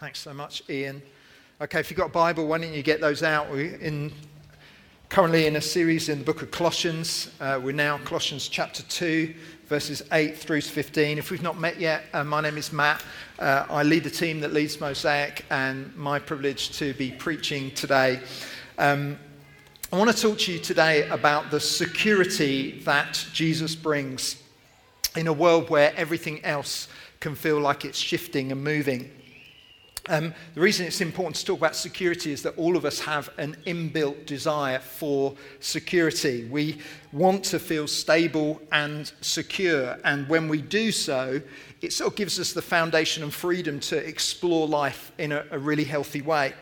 Thanks so much, Ian. Okay, if you've got a Bible, why don't you get those out? We're in, currently in a series in the book of Colossians. Uh, we're now Colossians chapter 2, verses 8 through to 15. If we've not met yet, uh, my name is Matt. Uh, I lead the team that leads Mosaic, and my privilege to be preaching today. Um, I want to talk to you today about the security that Jesus brings in a world where everything else can feel like it's shifting and moving. Um, the reason it's important to talk about security is that all of us have an inbuilt desire for security. We want to feel stable and secure, and when we do so, it sort of gives us the foundation and freedom to explore life in a, a really healthy way.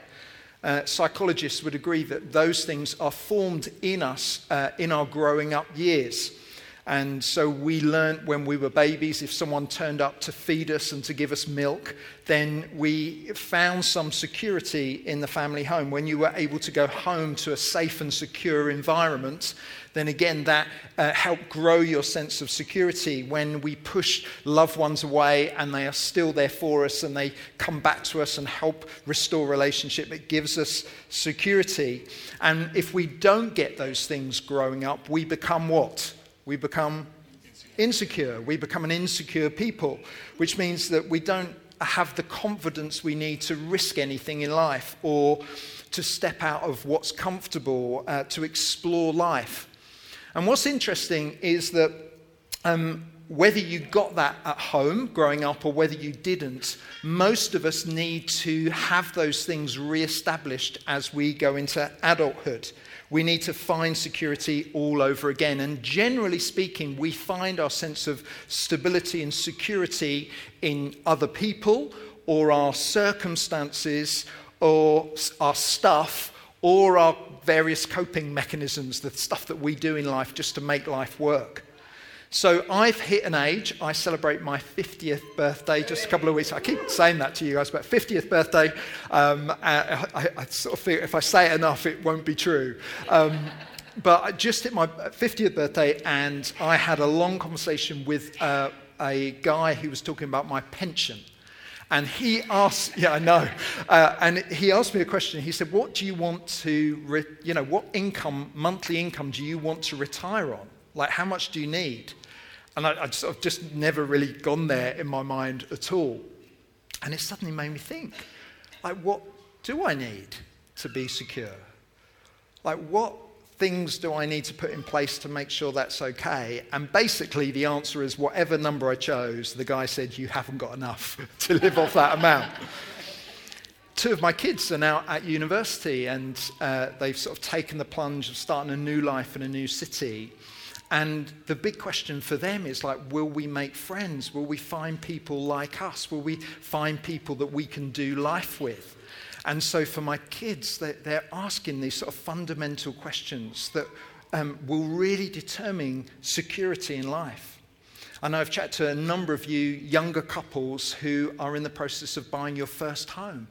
Uh, psychologists would agree that those things are formed in us uh, in our growing up years. And so we learned when we were babies, if someone turned up to feed us and to give us milk, then we found some security in the family home. When you were able to go home to a safe and secure environment, then again, that uh, helped grow your sense of security. When we push loved ones away and they are still there for us and they come back to us and help restore relationship, it gives us security. And if we don't get those things growing up, we become what? We become insecure. We become an insecure people, which means that we don't have the confidence we need to risk anything in life or to step out of what's comfortable, uh, to explore life. And what's interesting is that um, whether you got that at home growing up or whether you didn't, most of us need to have those things re established as we go into adulthood we need to find security all over again. And generally speaking, we find our sense of stability and security in other people or our circumstances or our stuff or our various coping mechanisms, the stuff that we do in life just to make life work. So I've hit an age. I celebrate my 50th birthday just a couple of weeks. I keep saying that to you guys, but 50th birthday. Um, I, I, I, sort of feel if I say it enough, it won't be true. Um, but I just hit my 50th birthday, and I had a long conversation with uh, a guy who was talking about my pension. And he asked, yeah, I know. Uh, and he asked me a question. He said, What do you want to, re- you know, what income, monthly income do you want to retire on? Like, how much do you need? And I, just, I've just never really gone there in my mind at all. And it suddenly made me think, like, what do I need to be secure? Like, what things do I need to put in place to make sure that's okay? And basically, the answer is whatever number I chose, the guy said, You haven't got enough to live off that amount. Two of my kids are now at university and uh, they've sort of taken the plunge of starting a new life in a new city. And the big question for them is like, will we make friends? Will we find people like us? Will we find people that we can do life with? And so for my kids, they're asking these sort of fundamental questions that um, will really determine security in life. Know I've chatted to a number of you younger couples who are in the process of buying your first home.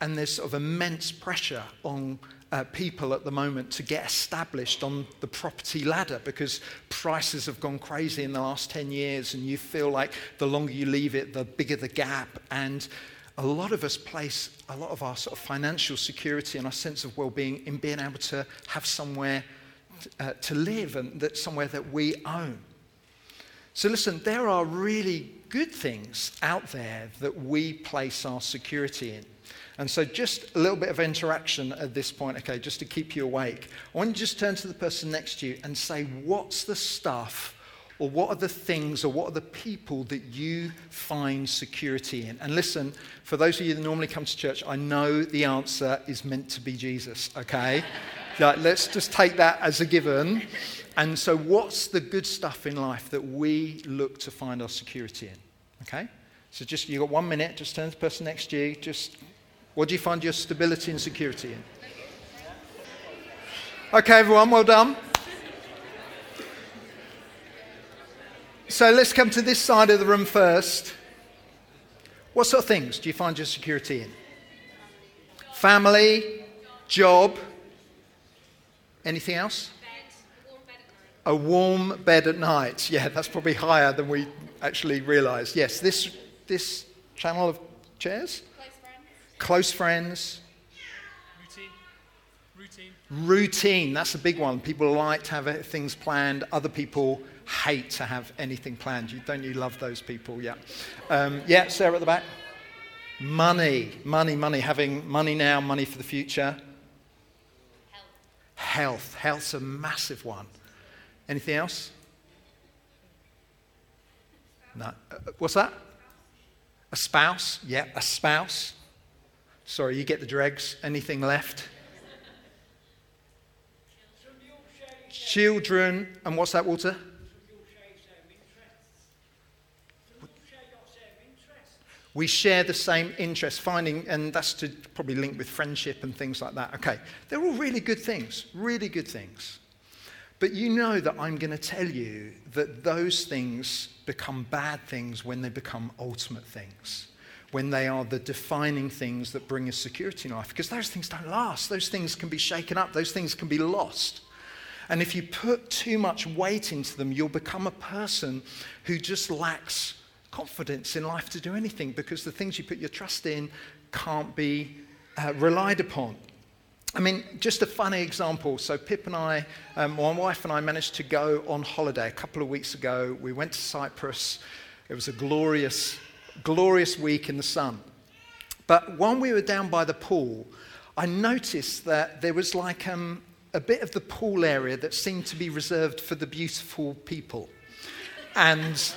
And there's sort of immense pressure on uh, people at the moment to get established on the property ladder because prices have gone crazy in the last 10 years, and you feel like the longer you leave it, the bigger the gap. And a lot of us place a lot of our sort of financial security and our sense of well being in being able to have somewhere uh, to live and that somewhere that we own. So, listen, there are really good things out there that we place our security in. And so, just a little bit of interaction at this point, okay, just to keep you awake. I want you to just turn to the person next to you and say, What's the stuff, or what are the things, or what are the people that you find security in? And listen, for those of you that normally come to church, I know the answer is meant to be Jesus, okay? like, let's just take that as a given. And so, what's the good stuff in life that we look to find our security in? Okay? So, just you've got one minute, just turn to the person next to you, just what do you find your stability and security in? Okay, everyone, well done. So let's come to this side of the room first. What sort of things do you find your security in? Family, job, anything else? A warm bed at night. Yeah, that's probably higher than we actually realised. Yes, this, this channel of chairs? Close friends. Routine. Routine. Routine, that's a big one. People like to have things planned. Other people hate to have anything planned. You, don't you love those people? Yeah. Um, yeah, Sarah at the back. Money, money, money. Having money now, money for the future. Health. Health. Health's a massive one. Anything else? No. Uh, what's that? A spouse? Yeah, a spouse. Sorry, you get the dregs. Anything left? Children. And what's that, Walter? We share the same interests, finding, and that's to probably link with friendship and things like that. Okay, they're all really good things, really good things. But you know that I'm going to tell you that those things become bad things when they become ultimate things, when they are the defining things that bring us security in life, because those things don't last. Those things can be shaken up, those things can be lost. And if you put too much weight into them, you'll become a person who just lacks confidence in life to do anything because the things you put your trust in can't be uh, relied upon. I mean, just a funny example. So, Pip and I, um, my wife and I, managed to go on holiday a couple of weeks ago. We went to Cyprus. It was a glorious, glorious week in the sun. But when we were down by the pool, I noticed that there was like um, a bit of the pool area that seemed to be reserved for the beautiful people. And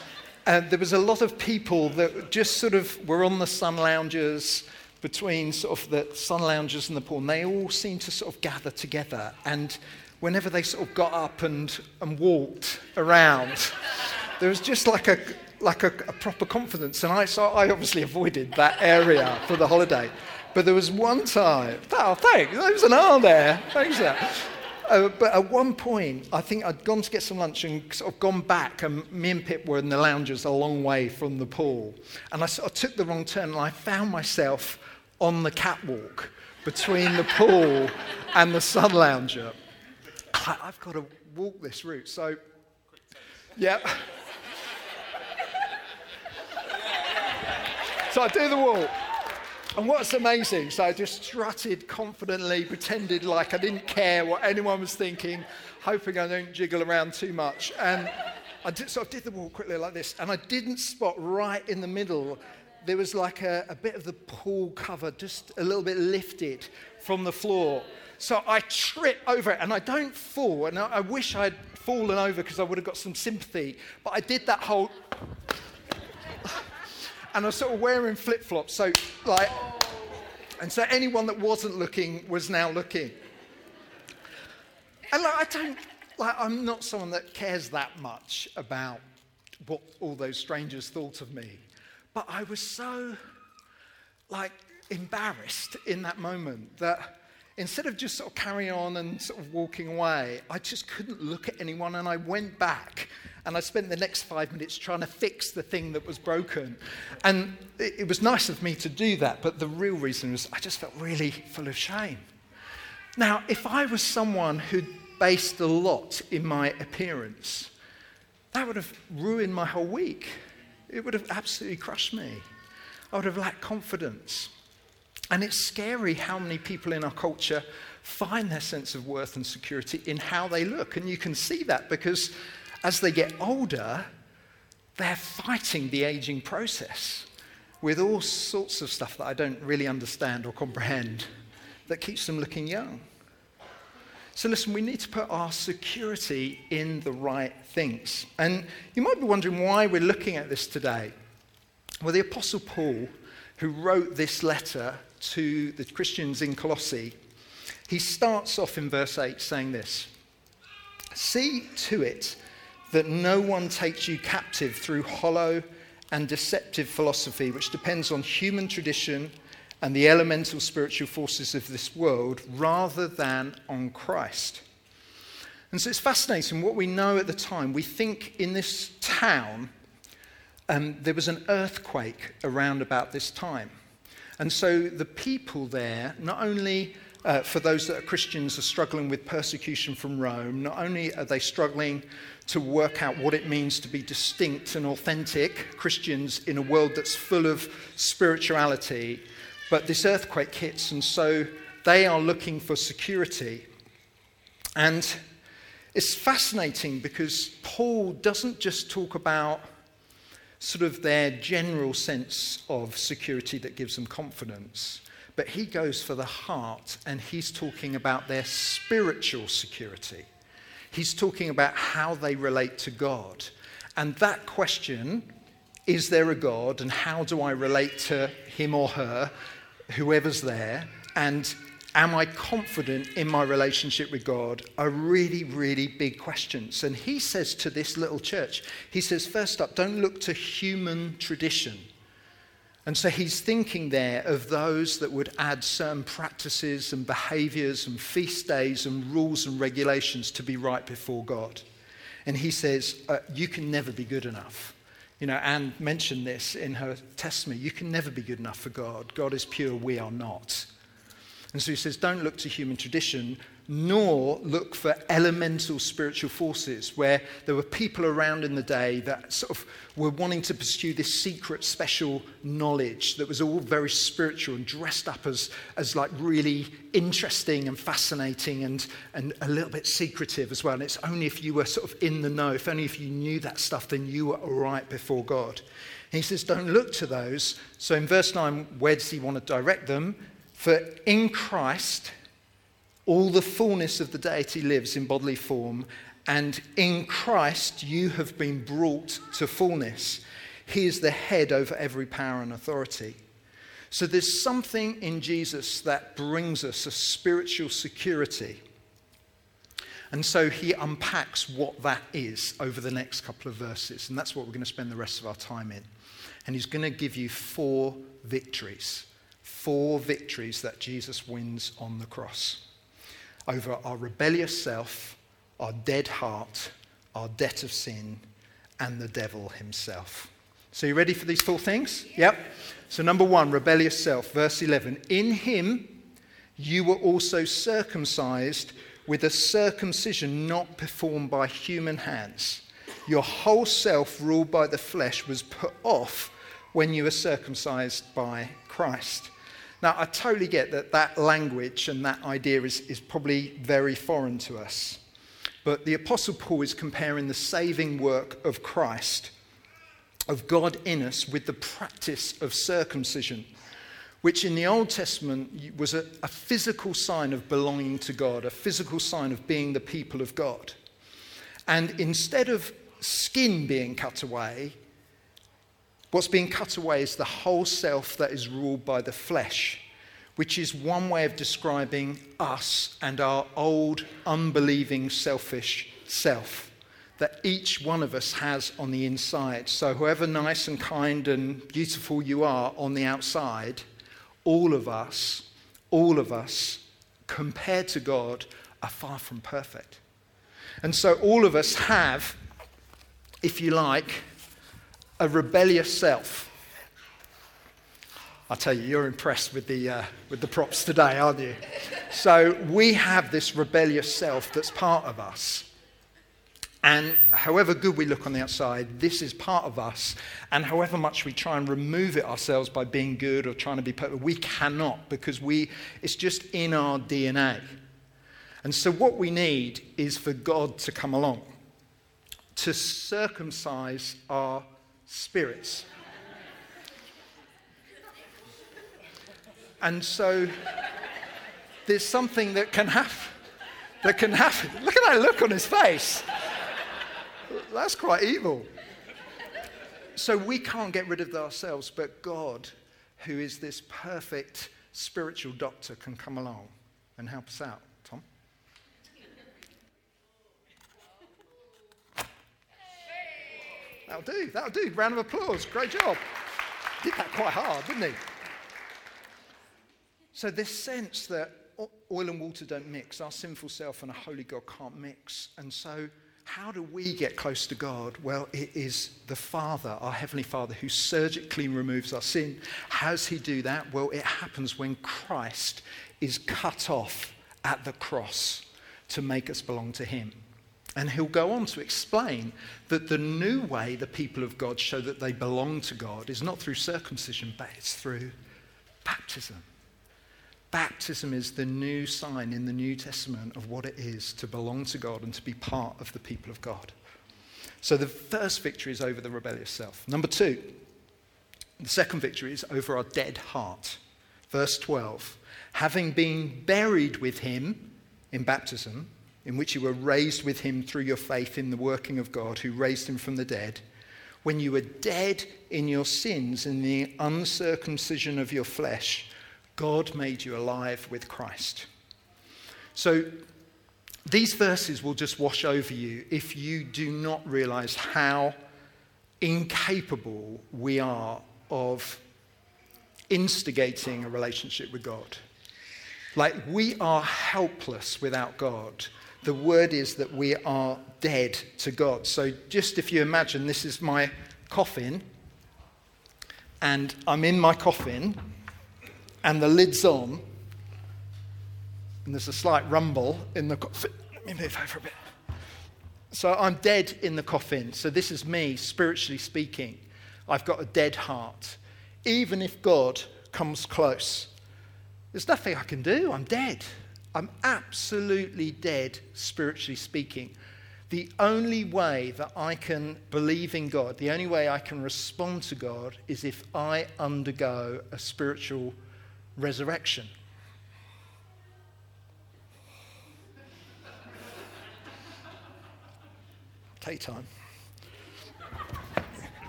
uh, there was a lot of people that just sort of were on the sun loungers between sort of the sun loungers and the pool, and they all seemed to sort of gather together. And whenever they sort of got up and, and walked around, there was just like a like a, a, proper confidence. And I so I obviously avoided that area for the holiday. But there was one time, oh, thanks, there was an R there. Thanks. Uh, but at one point, I think I'd gone to get some lunch and sort of gone back, and me and Pip were in the loungers a long way from the pool. And I sort of took the wrong turn, and I found myself on the catwalk between the pool and the sun lounger. I've got to walk this route. So, yeah. So I do the walk. And what's amazing, so I just strutted confidently, pretended like I didn't care what anyone was thinking, hoping I don't jiggle around too much. And I did, sort of did the walk quickly like this, and I didn't spot right in the middle there was like a, a bit of the pool cover just a little bit lifted from the floor. So I trip over it and I don't fall. And I, I wish I'd fallen over because I would have got some sympathy. But I did that whole. And I was sort of wearing flip flops. So, like. And so anyone that wasn't looking was now looking. And like, I don't. Like, I'm not someone that cares that much about what all those strangers thought of me. But I was so, like, embarrassed in that moment that instead of just sort of carrying on and sort of walking away, I just couldn't look at anyone and I went back and I spent the next five minutes trying to fix the thing that was broken. And it, it was nice of me to do that, but the real reason was I just felt really full of shame. Now, if I was someone who'd based a lot in my appearance, that would have ruined my whole week. It would have absolutely crushed me. I would have lacked confidence. And it's scary how many people in our culture find their sense of worth and security in how they look. And you can see that because as they get older, they're fighting the aging process with all sorts of stuff that I don't really understand or comprehend that keeps them looking young. So, listen, we need to put our security in the right things. And you might be wondering why we're looking at this today. Well, the Apostle Paul, who wrote this letter to the Christians in Colossae, he starts off in verse 8 saying this See to it that no one takes you captive through hollow and deceptive philosophy, which depends on human tradition and the elemental spiritual forces of this world rather than on Christ. And so it's fascinating what we know at the time. We think in this town um, there was an earthquake around about this time. And so the people there, not only uh, for those that are Christians, are struggling with persecution from Rome, not only are they struggling to work out what it means to be distinct and authentic Christians in a world that's full of spirituality, But this earthquake hits, and so they are looking for security. And it's fascinating because Paul doesn't just talk about sort of their general sense of security that gives them confidence, but he goes for the heart and he's talking about their spiritual security. He's talking about how they relate to God. And that question, is there a God and how do I relate to him or her, whoever's there? And am I confident in my relationship with God are really, really big questions. And he says to this little church, he says, first up, don't look to human tradition. And so he's thinking there of those that would add certain practices and behaviors and feast days and rules and regulations to be right before God. And he says, uh, You can never be good enough. You know, Anne mentioned this in her testimony. You can never be good enough for God. God is pure, we are not. And so he says, don't look to human tradition, nor look for elemental spiritual forces, where there were people around in the day that sort of were wanting to pursue this secret, special knowledge that was all very spiritual and dressed up as, as like really interesting and fascinating and, and a little bit secretive as well. And it's only if you were sort of in the know, if only if you knew that stuff, then you were all right before God. He says, don't look to those. So in verse 9, where does he want to direct them? For in Christ, all the fullness of the deity lives in bodily form, and in Christ you have been brought to fullness. He is the head over every power and authority. So there's something in Jesus that brings us a spiritual security. And so he unpacks what that is over the next couple of verses. And that's what we're going to spend the rest of our time in. And he's going to give you four victories four victories that Jesus wins on the cross over our rebellious self, our dead heart, our debt of sin, and the devil himself. So, you ready for these four things? Yep. So, number one, rebellious self, verse 11. In him you were also circumcised with a circumcision not performed by human hands. Your whole self, ruled by the flesh, was put off when you were circumcised by Christ. Now, I totally get that that language and that idea is, is probably very foreign to us. But the Apostle Paul is comparing the saving work of Christ, of God in us, with the practice of circumcision, which in the Old Testament was a, a physical sign of belonging to God, a physical sign of being the people of God. And instead of skin being cut away, What's being cut away is the whole self that is ruled by the flesh, which is one way of describing us and our old, unbelieving, selfish self that each one of us has on the inside. So, however nice and kind and beautiful you are on the outside, all of us, all of us, compared to God, are far from perfect. And so, all of us have, if you like, a rebellious self. I tell you, you're impressed with the, uh, with the props today, aren't you? So we have this rebellious self that's part of us. And however good we look on the outside, this is part of us. And however much we try and remove it ourselves by being good or trying to be perfect, we cannot because we, it's just in our DNA. And so what we need is for God to come along to circumcise our spirits. And so there's something that can happen. That can happen. Look at that look on his face. That's quite evil. So we can't get rid of ourselves, but God, who is this perfect spiritual doctor, can come along and help us out. That'll do. That'll do. Round of applause. Great job. Did that quite hard, didn't he? So, this sense that oil and water don't mix, our sinful self and a holy God can't mix. And so, how do we get close to God? Well, it is the Father, our Heavenly Father, who surgically removes our sin. How does He do that? Well, it happens when Christ is cut off at the cross to make us belong to Him. And he'll go on to explain that the new way the people of God show that they belong to God is not through circumcision, but it's through baptism. Baptism is the new sign in the New Testament of what it is to belong to God and to be part of the people of God. So the first victory is over the rebellious self. Number two, the second victory is over our dead heart. Verse 12 having been buried with him in baptism, in which you were raised with him through your faith in the working of God who raised him from the dead, when you were dead in your sins and the uncircumcision of your flesh, God made you alive with Christ. So these verses will just wash over you if you do not realize how incapable we are of instigating a relationship with God. Like we are helpless without God. The word is that we are dead to God. So just if you imagine this is my coffin, and I'm in my coffin, and the lid's on, and there's a slight rumble in the coffin. Let me move over a bit. So I'm dead in the coffin. So this is me, spiritually speaking. I've got a dead heart. Even if God comes close, there's nothing I can do. I'm dead. I'm absolutely dead, spiritually speaking. The only way that I can believe in God, the only way I can respond to God, is if I undergo a spiritual resurrection. Take time.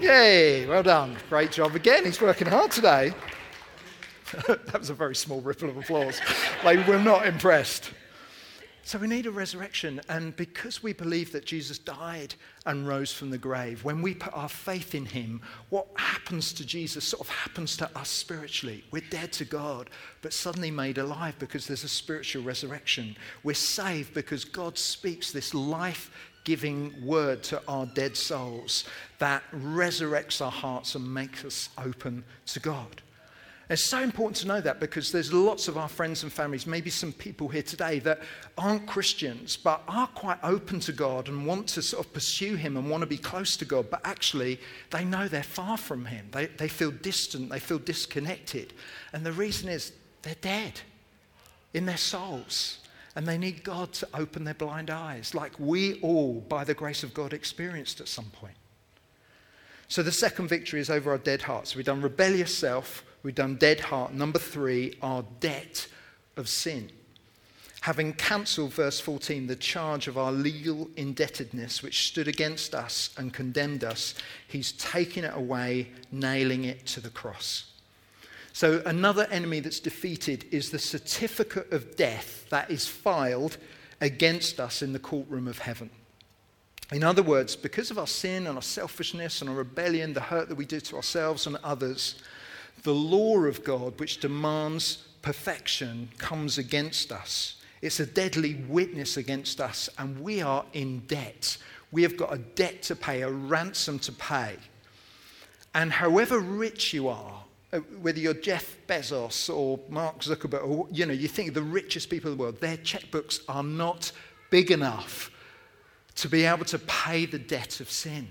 Yay, well done. Great job again. He's working hard today. that was a very small ripple of applause. they were not impressed. So we need a resurrection. And because we believe that Jesus died and rose from the grave, when we put our faith in him, what happens to Jesus sort of happens to us spiritually. We're dead to God, but suddenly made alive because there's a spiritual resurrection. We're saved because God speaks this life giving word to our dead souls that resurrects our hearts and makes us open to God. It's so important to know that because there's lots of our friends and families, maybe some people here today that aren't Christians, but are quite open to God and want to sort of pursue Him and want to be close to God, but actually they know they're far from Him. They, they feel distant, they feel disconnected. And the reason is they're dead in their souls. And they need God to open their blind eyes, like we all, by the grace of God, experienced at some point. So the second victory is over our dead hearts. We've done rebellious self, We've done dead heart. Number three, our debt of sin. Having cancelled, verse 14, the charge of our legal indebtedness which stood against us and condemned us, he's taken it away, nailing it to the cross. So, another enemy that's defeated is the certificate of death that is filed against us in the courtroom of heaven. In other words, because of our sin and our selfishness and our rebellion, the hurt that we do to ourselves and others, the law of God, which demands perfection, comes against us. It's a deadly witness against us, and we are in debt. We have got a debt to pay, a ransom to pay. And however rich you are, uh, whether you're Jeff Bezos or Mark Zuckerberg, or you know, you think the richest people in the world, their checkbooks are not big enough to be able to pay the debt of sin.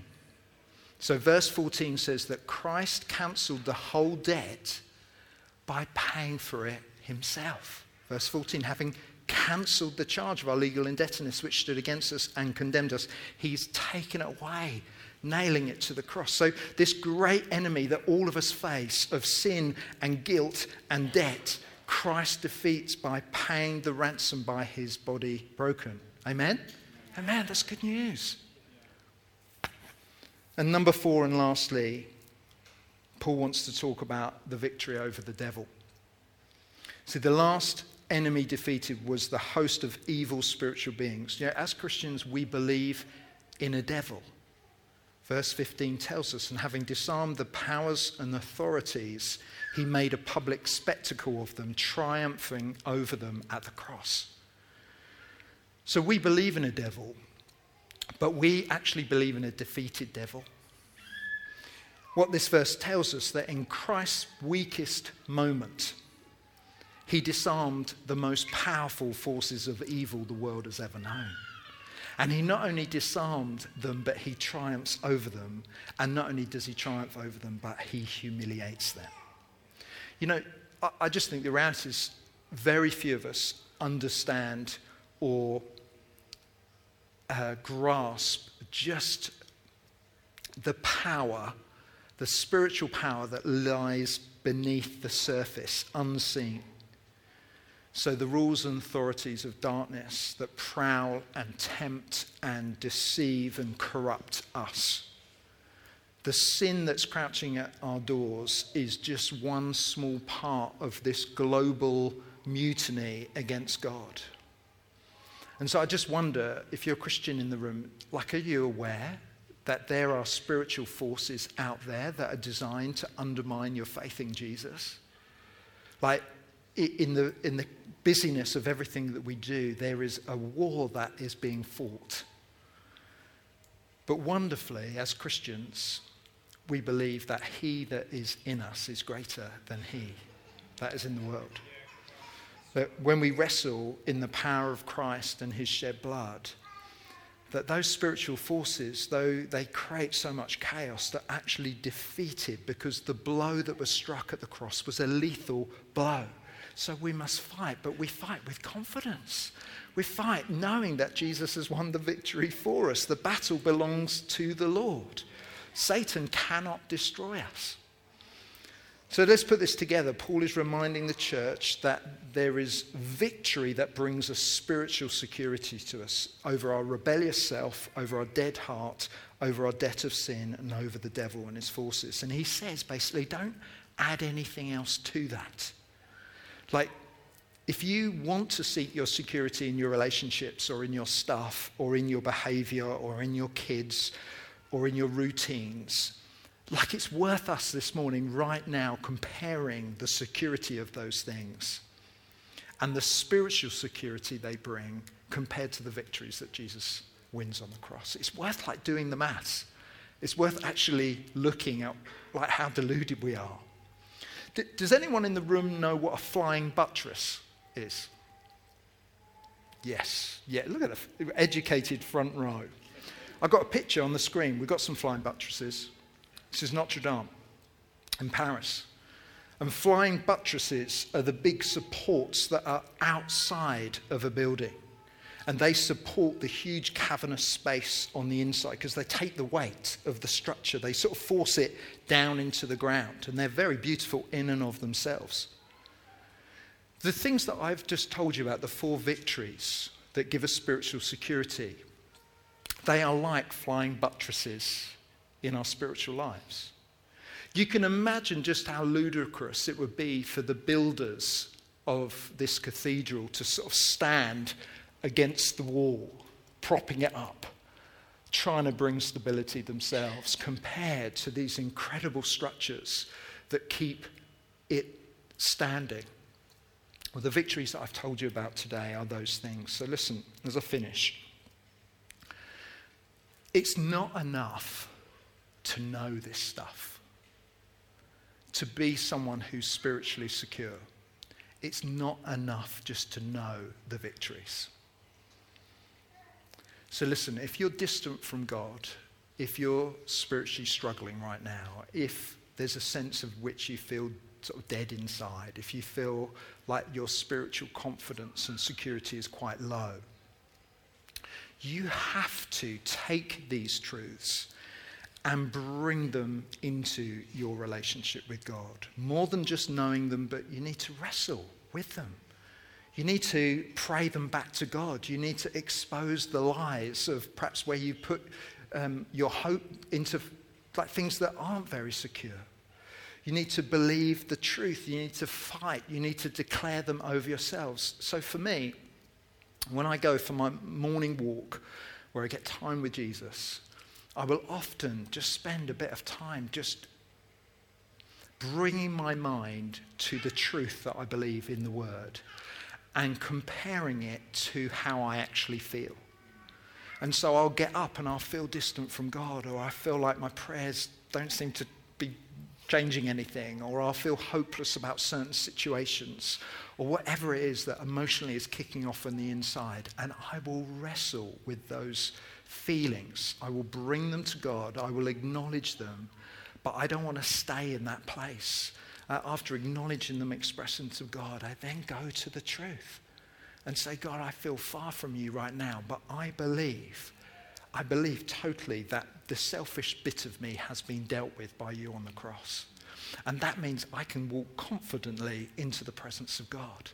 So, verse 14 says that Christ cancelled the whole debt by paying for it himself. Verse 14, having cancelled the charge of our legal indebtedness which stood against us and condemned us, he's taken it away, nailing it to the cross. So, this great enemy that all of us face of sin and guilt and debt, Christ defeats by paying the ransom by his body broken. Amen? Amen. That's good news. And number four, and lastly, Paul wants to talk about the victory over the devil. See, the last enemy defeated was the host of evil spiritual beings. You know, as Christians, we believe in a devil. Verse 15 tells us, and having disarmed the powers and authorities, he made a public spectacle of them, triumphing over them at the cross. So we believe in a devil, but we actually believe in a defeated devil. What this verse tells us that in Christ's weakest moment, he disarmed the most powerful forces of evil the world has ever known. And he not only disarmed them, but he triumphs over them. And not only does he triumph over them, but he humiliates them. You know, I, I just think the reality is very few of us understand or uh, grasp just the power, the spiritual power that lies beneath the surface, unseen. So, the rules and authorities of darkness that prowl and tempt and deceive and corrupt us. The sin that's crouching at our doors is just one small part of this global mutiny against God. And so I just wonder if you're a Christian in the room, like, are you aware that there are spiritual forces out there that are designed to undermine your faith in Jesus? Like, in the, in the busyness of everything that we do, there is a war that is being fought. But wonderfully, as Christians, we believe that he that is in us is greater than he that is in the world. That when we wrestle in the power of Christ and his shed blood, that those spiritual forces, though they create so much chaos, are actually defeated because the blow that was struck at the cross was a lethal blow. So we must fight, but we fight with confidence. We fight knowing that Jesus has won the victory for us. The battle belongs to the Lord. Satan cannot destroy us. So let's put this together. Paul is reminding the church that there is victory that brings a spiritual security to us over our rebellious self, over our dead heart, over our debt of sin, and over the devil and his forces. And he says basically, don't add anything else to that. Like, if you want to seek your security in your relationships or in your stuff or in your behavior or in your kids or in your routines, like it's worth us this morning, right now, comparing the security of those things and the spiritual security they bring compared to the victories that Jesus wins on the cross. It's worth like doing the maths. It's worth actually looking at like how deluded we are. D- does anyone in the room know what a flying buttress is? Yes. Yeah, look at the educated front row. I've got a picture on the screen. We've got some flying buttresses. This is Notre Dame in Paris. And flying buttresses are the big supports that are outside of a building. And they support the huge cavernous space on the inside because they take the weight of the structure. They sort of force it down into the ground. And they're very beautiful in and of themselves. The things that I've just told you about, the four victories that give us spiritual security, they are like flying buttresses in our spiritual lives. You can imagine just how ludicrous it would be for the builders of this cathedral to sort of stand against the wall, propping it up, trying to bring stability themselves, compared to these incredible structures that keep it standing. Well, the victories that I've told you about today are those things. So, listen as I finish. It's not enough to know this stuff, to be someone who's spiritually secure. It's not enough just to know the victories. So, listen, if you're distant from God, if you're spiritually struggling right now, if there's a sense of which you feel sort of dead inside, if you feel like your spiritual confidence and security is quite low, you have to take these truths and bring them into your relationship with God. More than just knowing them, but you need to wrestle with them. You need to pray them back to God. You need to expose the lies of perhaps where you put um, your hope into like things that aren't very secure. You need to believe the truth. You need to fight. You need to declare them over yourselves. So for me, when I go for my morning walk, where I get time with Jesus, I will often just spend a bit of time just bringing my mind to the truth that I believe in the Word and comparing it to how I actually feel. And so I'll get up and I'll feel distant from God, or I feel like my prayers don't seem to be changing anything, or I'll feel hopeless about certain situations, or whatever it is that emotionally is kicking off on the inside. And I will wrestle with those feelings. I will bring them to God. I will acknowledge them. But I don't want to stay in that place. uh, after acknowledging them, expressing to God, I then go to the truth and say, God, I feel far from you right now, but I believe, I believe totally that the selfish bit of me has been dealt with by you on the cross. And that means I can walk confidently into the presence of God.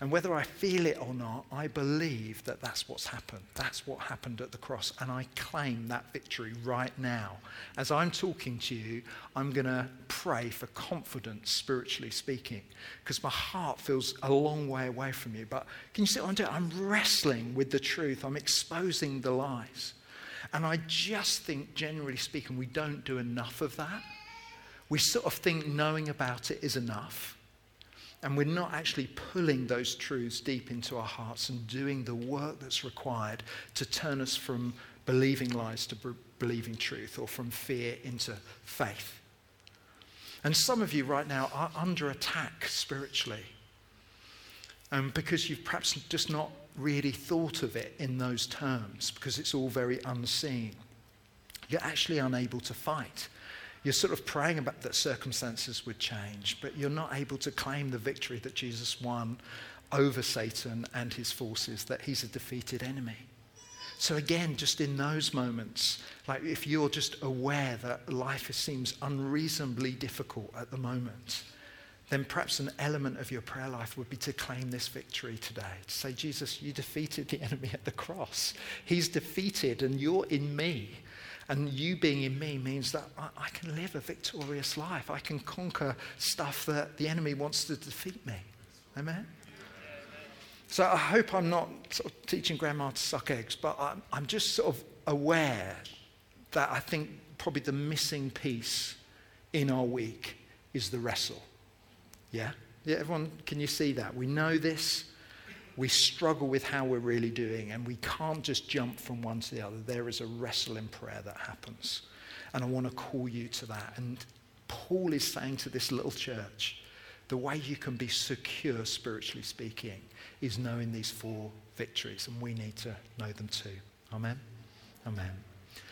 And whether I feel it or not, I believe that that's what's happened. That's what happened at the cross. And I claim that victory right now. As I'm talking to you, I'm going to pray for confidence, spiritually speaking, because my heart feels a long way away from you. But can you see what I'm doing? I'm wrestling with the truth, I'm exposing the lies. And I just think, generally speaking, we don't do enough of that. We sort of think knowing about it is enough. And we're not actually pulling those truths deep into our hearts and doing the work that's required to turn us from believing lies to b- believing truth or from fear into faith. And some of you right now are under attack spiritually um, because you've perhaps just not really thought of it in those terms because it's all very unseen. You're actually unable to fight. You're sort of praying about that circumstances would change, but you're not able to claim the victory that Jesus won over Satan and his forces, that he's a defeated enemy. So, again, just in those moments, like if you're just aware that life seems unreasonably difficult at the moment, then perhaps an element of your prayer life would be to claim this victory today. To say, Jesus, you defeated the enemy at the cross. He's defeated, and you're in me. And you being in me means that I, I can live a victorious life. I can conquer stuff that the enemy wants to defeat me. Amen? So I hope I'm not sort of teaching grandma to suck eggs, but I'm, I'm just sort of aware that I think probably the missing piece in our week is the wrestle. Yeah? Yeah, everyone, can you see that? We know this. We struggle with how we're really doing, and we can't just jump from one to the other. There is a wrestle in prayer that happens. And I want to call you to that. And Paul is saying to this little church, the way you can be secure, spiritually speaking, is knowing these four victories, and we need to know them too. Amen? Amen.